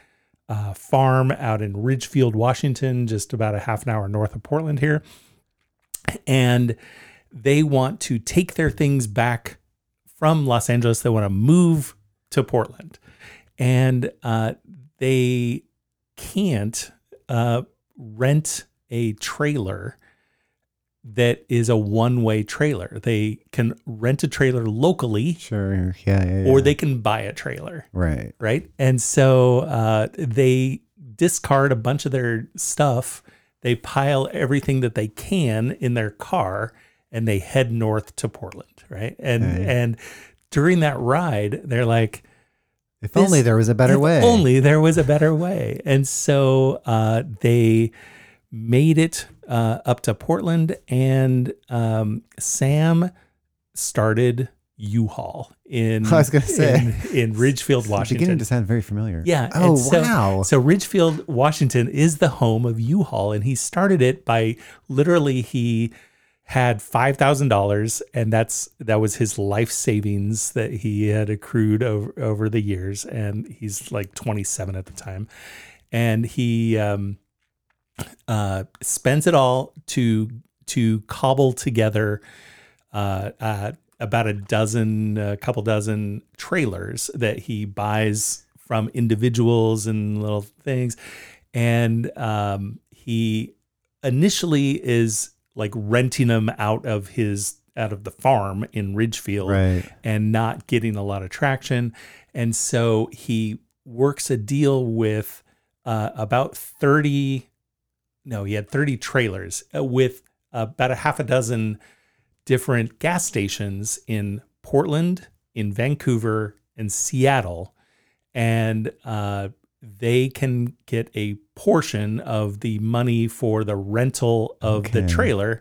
uh, farm out in Ridgefield, Washington, just about a half an hour north of Portland here. And they want to take their things back from Los Angeles. They want to move to Portland. And uh, they can't uh, rent a trailer that is a one way trailer. They can rent a trailer locally Sure. Yeah. yeah, or they can buy a trailer Right. right? And so uh, they discard a bunch of their stuff. They pile everything that they can in their car, and they head north to Portland, right? And and during that ride, they're like, If This- only there was a better way. if. Only there was a better way. And so uh, they made it uh, up to Portland, and um, Sam started U-Haul in I was gonna say. in, in Ridgefield, It's Washington. beginning to sound very familiar. Yeah. Oh so, wow. So Ridgefield, Washington is the home of U-Haul, and he started it by literally he had five thousand dollars, and that's that was his life savings that he had accrued over over the years, and he's like twenty seven at the time, and he um, uh, spends it all to to cobble together uh, uh, about a dozen, a couple dozen trailers that he buys from individuals and little things. And um, he initially is like renting them out of his out of the farm in Ridgefield right. and not getting a lot of traction. And so he works a deal with uh, about 30, no, he had 30 trailers uh, with about a half a dozen different gas stations in Portland, in Vancouver, and Seattle. And uh, they can get a portion of the money for the rental of the trailer.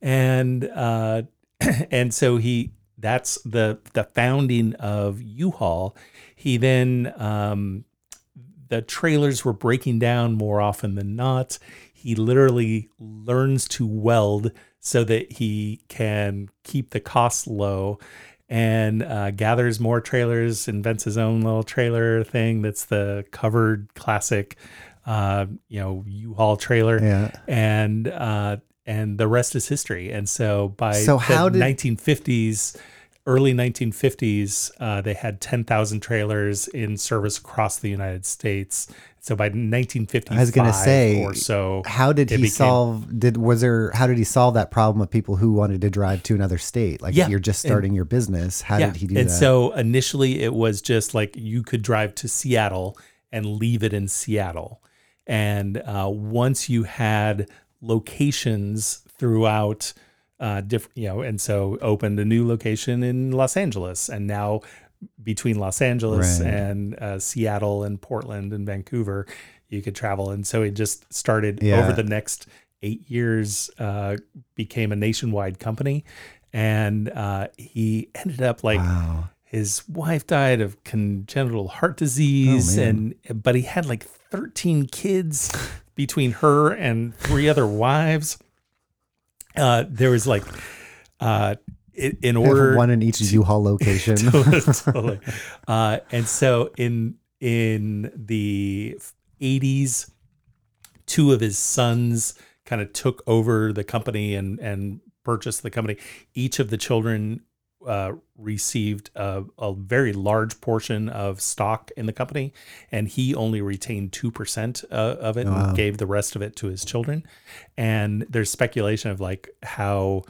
And uh, and so he that's the the founding of U-Haul. He then um, the trailers were breaking down more often than not. He literally learns to weld so that he can keep the costs low and uh, gathers more trailers, invents his own little trailer thing that's the covered classic, uh, you know, U-Haul trailer Yeah. and uh, and the rest is history. And so by So the how did- 1950s, early 1950s, uh, they had 10,000 trailers in service across the United States. So by 1955 I was gonna say, or so, How did he became- solve? Did was there? How did he solve that problem of people who wanted to drive to another state? Like Yeah, if you're just and- starting your business, how yeah. did he do and that? And so initially it was just like you could drive to Seattle and leave it in Seattle. And uh, once you had locations throughout uh, different, you know, and so opened a new location in Los Angeles, and now between Los Angeles Right. and uh, Seattle and Portland and Vancouver, you could travel. And so it just started Yeah. over the next eight years, uh, became a nationwide company. And uh, he ended up like wow. his wife died of congenital heart disease Oh, and but he had like 13 kids between her and three other wives uh there was like uh in, order one in each U-Haul location. totally. Uh, and so in in the 80s, two of his sons kind of took over the company and and purchased the company. Each of the children uh, received a, a very large portion of stock in the company, and he only retained two percent uh, of it Wow. and gave the rest of it to his children. And there's speculation of like how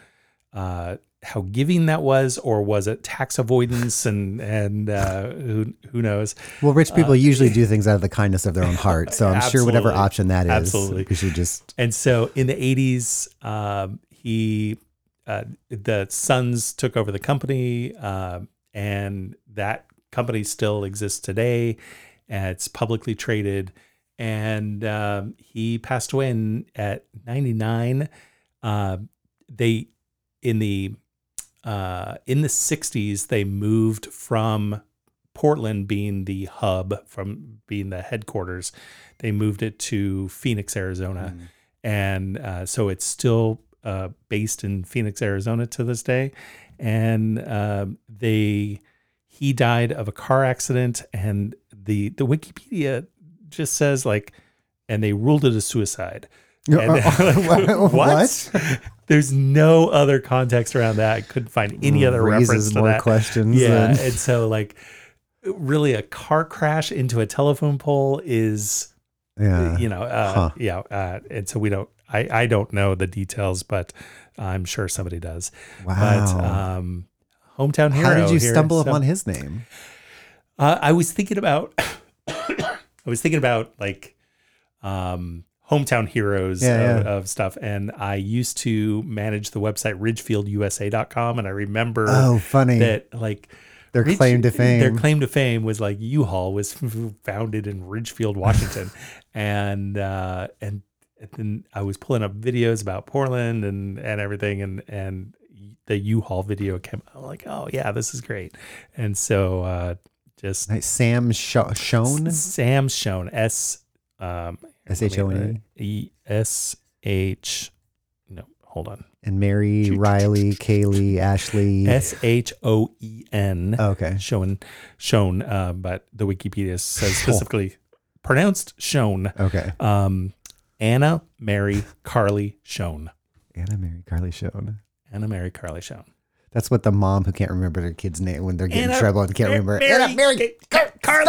uh, how giving that was, or was it tax avoidance, and and uh, who who knows? well, rich people usually do things out of the kindness of their own heart. So I'm sure whatever option that is, Absolutely. we should just And so in the 80s, um, he, uh, the sons took over the company, um, and that company still exists today. And it's publicly traded. And um, he passed away in, at 99. Uh, they, in the, uh, in the 60s, they moved from Portland being the hub, from being the headquarters, they moved it to Phoenix, Arizona and uh, so it's still uh, based in Phoenix, Arizona to this day. And um, they he died of a car accident, and the the Wikipedia just says like, and they ruled it a suicide. And What? what? There's no other context around that. I couldn't find any other Raises reference to more that. questions Yeah, than- and so like, really, a car crash into a telephone pole is yeah. you know, uh, Huh. yeah. Uh, and so we don't, I, I don't know the details, but I'm sure somebody does. But Wow. um, hometown hero. How did you stumble so- upon his name? Uh, I was thinking about, I was thinking about like, um, hometown heroes Yeah, of, yeah. of stuff. And I used to manage the website ridgefieldusa.com. And I remember Oh, funny. that like, Their Ridge- claim to fame. Their claim to fame was like U-Haul was founded in Ridgefield, Washington, and uh, and and then I was pulling up videos about Portland and and everything, and and the U-Haul video came. I'm like, oh yeah, this is great, and so uh, just Nice. Sam Sho- Shoen. Sam Shoen S um, S-H-O-N-E? E S H no hold on and Mary, Riley, Kaylee, Ashley. S H O E N. Oh, okay. shown shown uh, but the wikipedia says specifically pronounced shown Okay. um anna mary carly shoen Anna Mary Carly Shoen. anna mary carly shoen That's what the mom who can't remember their kid's name when they're getting in trouble and can't remember. mary, Anna Mary. Car- carly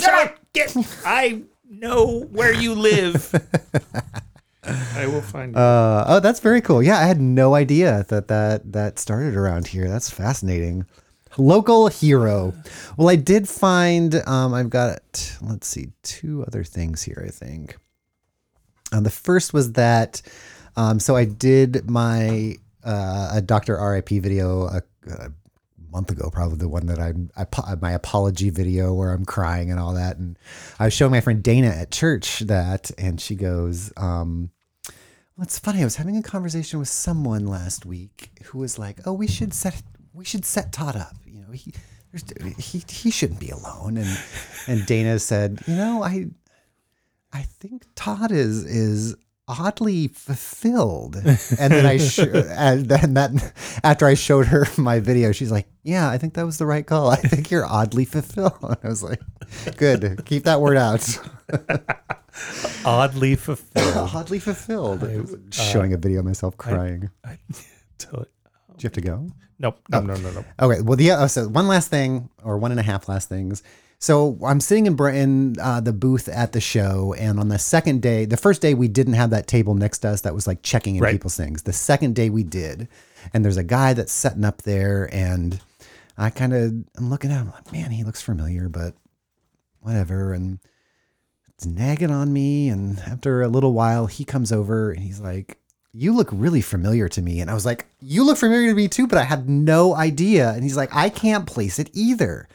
Sean, get, i know where you live i will find you. Uh, oh, that's very cool. Yeah, I had no idea that that that started around here. That's fascinating. Local hero. Well, I did find. Um, I've got. Let's see, two other things here. I think. Um, the first was that. Um, so I did my uh, a Doctor RIP video a, a month ago, probably the one that I, I my apology video where I'm crying and all that. And I was showing my friend Dana at church that, and she goes, um, well, it's funny. I was having a conversation with someone last week who was like, "Oh, we should set we should set Todd up. You know, he he he shouldn't be alone." And and Dana said, "You know, I I think Todd is is oddly fulfilled." And then I sh- and then that after I showed her my video, she's like, "Yeah, I think that was the right call. I think you're oddly fulfilled." And I was like, "Good, keep that word out." oddly fulfilled oddly fulfilled. Uh, Showing a video of myself crying. I, till it- Do you have to go? nope no no no no Okay. Well, the oh, so one last thing, or one and a half last things. So I'm sitting in Br- in uh, the booth at the show, and on the second day, the first day we didn't have that table next to us that was like checking in Right. people's things. The second day we did, and there's a guy that's setting up there, and I kind of I'm looking at him like, man, he looks familiar, but whatever, and it's nagging on me. And after a little while, he comes over and he's like, You look really familiar to me. And I was like, You look familiar to me too, but I had no idea. And he's like, I can't place it either.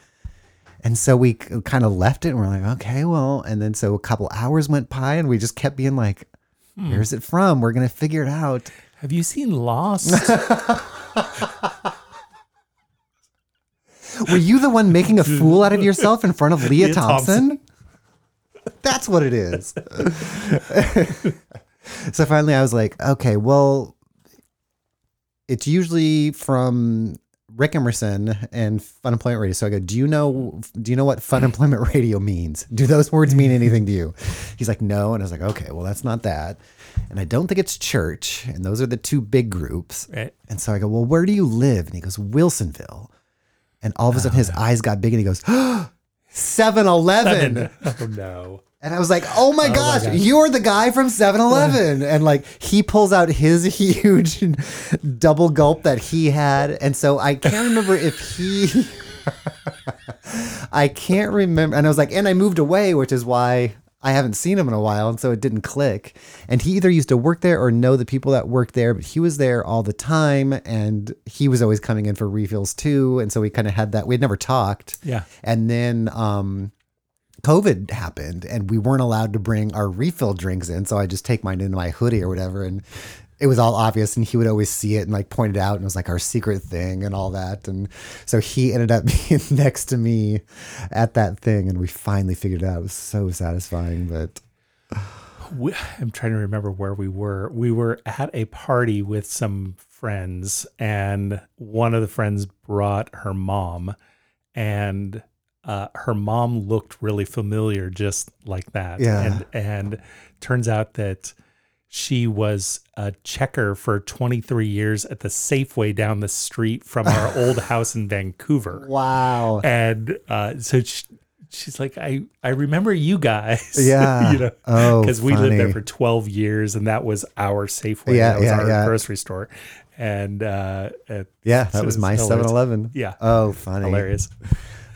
And so we kind of left it and we're like, okay, well, and then so a couple hours went by and we just kept being like, hmm. where's it from? We're going to figure it out. have you seen lost Were you the one making a fool out of yourself in front of Lea, Lea Thompson? Thompson. That's what it is. so finally I was like, okay, well, it's usually from Rick Emerson and Funemployment Radio. So I go, do you know do you know what Fun Employment Radio means? Do those words mean anything to you? He's like, no. And I was like, okay, well that's not that. And I don't think it's church. And those are the two big groups. Right. And so I go, well, where do you live? And he goes, Wilsonville. And all of a sudden his uh-huh. eyes got big and he goes, 7 Eleven. oh no. And I was like, oh my gosh, gosh. you're the guy from 7 Eleven. and like he pulls out his huge double gulp that he had. And so I can't remember if he. I can't remember. And I was like, and I moved away, which is why I haven't seen him in a while. And so it didn't click. And he either used to work there or know the people that worked there, but he was there all the time. And he was always coming in for refills too. And so we kind of had that. We had never talked. Yeah. And then um, COVID happened and we weren't allowed to bring our refill drinks in. So I just take mine into my hoodie or whatever. And it was all obvious. And he would always see it and like point it out. And it was like our secret thing and all that. And so he ended up being next to me at that thing. And we finally figured it out. It was so satisfying. But we, I'm trying to remember where we were. We were at a party with some friends, and one of the friends brought her mom, and uh, her mom looked really familiar, just like that. Yeah. And and turns out that she was a checker for 23 years at the Safeway down the street from our old house in Vancouver. wow. And uh, so she, she's like, I, I remember you guys. Yeah. you know, Oh, because we lived there for 12 years and that was our Safeway. Yeah, that was yeah, our yeah. grocery store. And uh, Yeah, so that was my hilarious. 7 Eleven. Yeah. Oh, funny. Hilarious.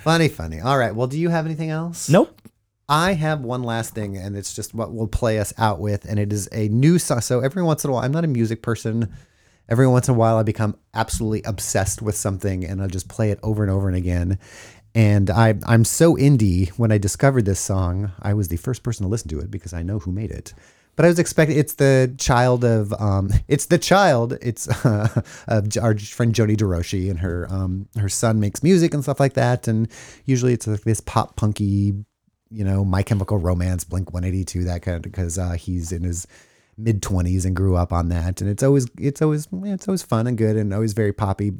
Funny, funny. All right. Well, do you have anything else? Nope. I have one last thing, and it's just what we'll play us out with, and it is a new song. So every once in a while, I'm not a music person. Every once in a while, I become absolutely obsessed with something, and I'll just play it over and over and again. And I, I'm so indie. When I discovered this song, I was the first person to listen to it because I know who made it. But I was expecting it's the child of um, it's the child it's uh, of our friend Joni DeRoshi and her um, her son makes music and stuff like that. And usually it's like this pop punky you know, My Chemical Romance, Blink 182, that kind of because uh, he's in his mid 20s and grew up on that. And it's always it's always it's always fun and good and always very poppy.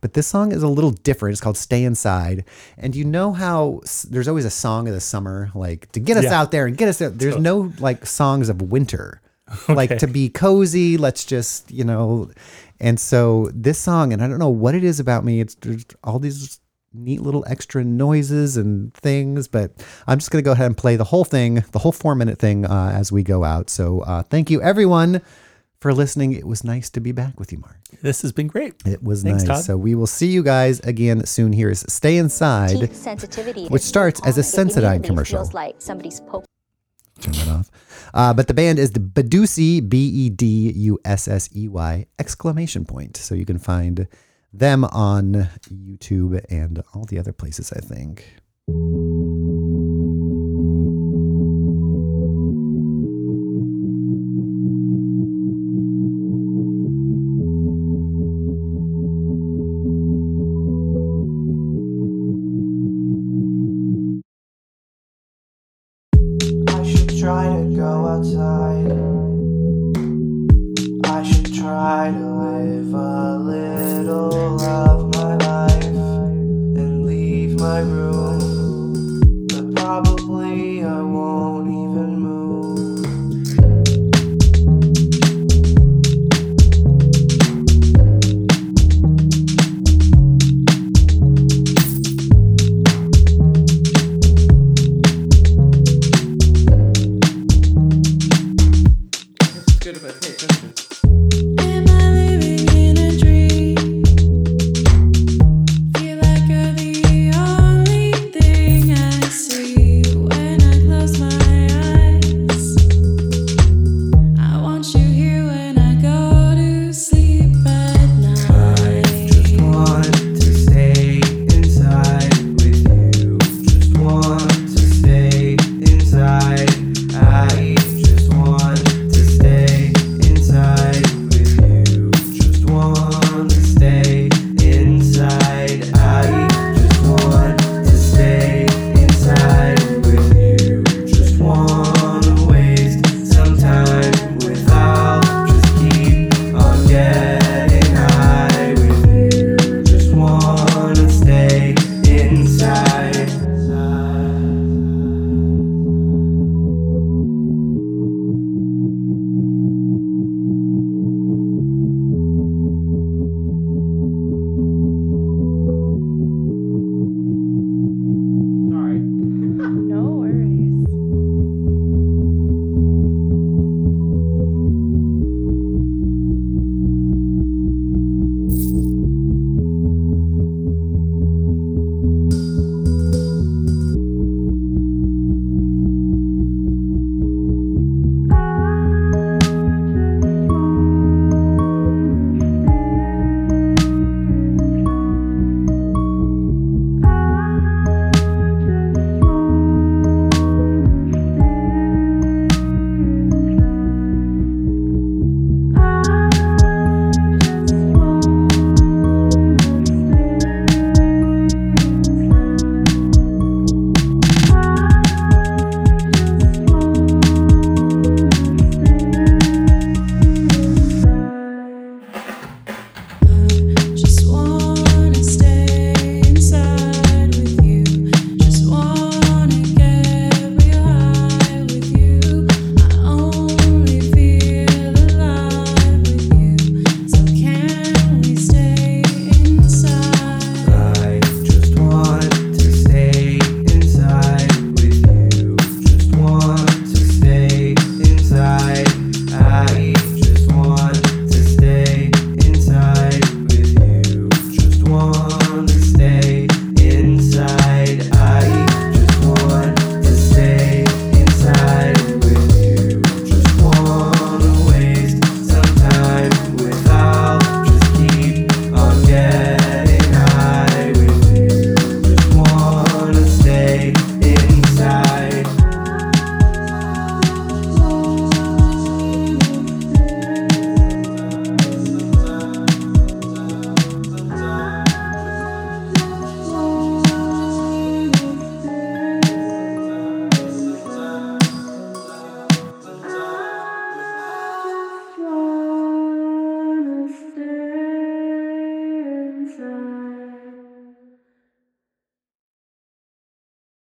But this song is a little different. It's called stay inside. And you know how there's always a song of the summer like to get us Yeah. out there and get us out there's no like songs of winter. Like to be cozy let's just you know. And so this song and i don't know what it is about me. It's all these neat little extra noises and things but i'm just going to go ahead and play the whole thing the whole four minute thing uh, as we go out so uh, thank you everyone for listening it was nice to be back with you mark This has been great. it was Thanks, nice Todd. so we will see you guys again soon here is stay inside Teeth sensitivity, which starts as a It Sensodyne commercial. Feels like somebody's poking. turn that off. Uh, but the band is the Bedussey, B E D U S S E Y exclamation point. So you can find them on YouTube and all the other places, I think.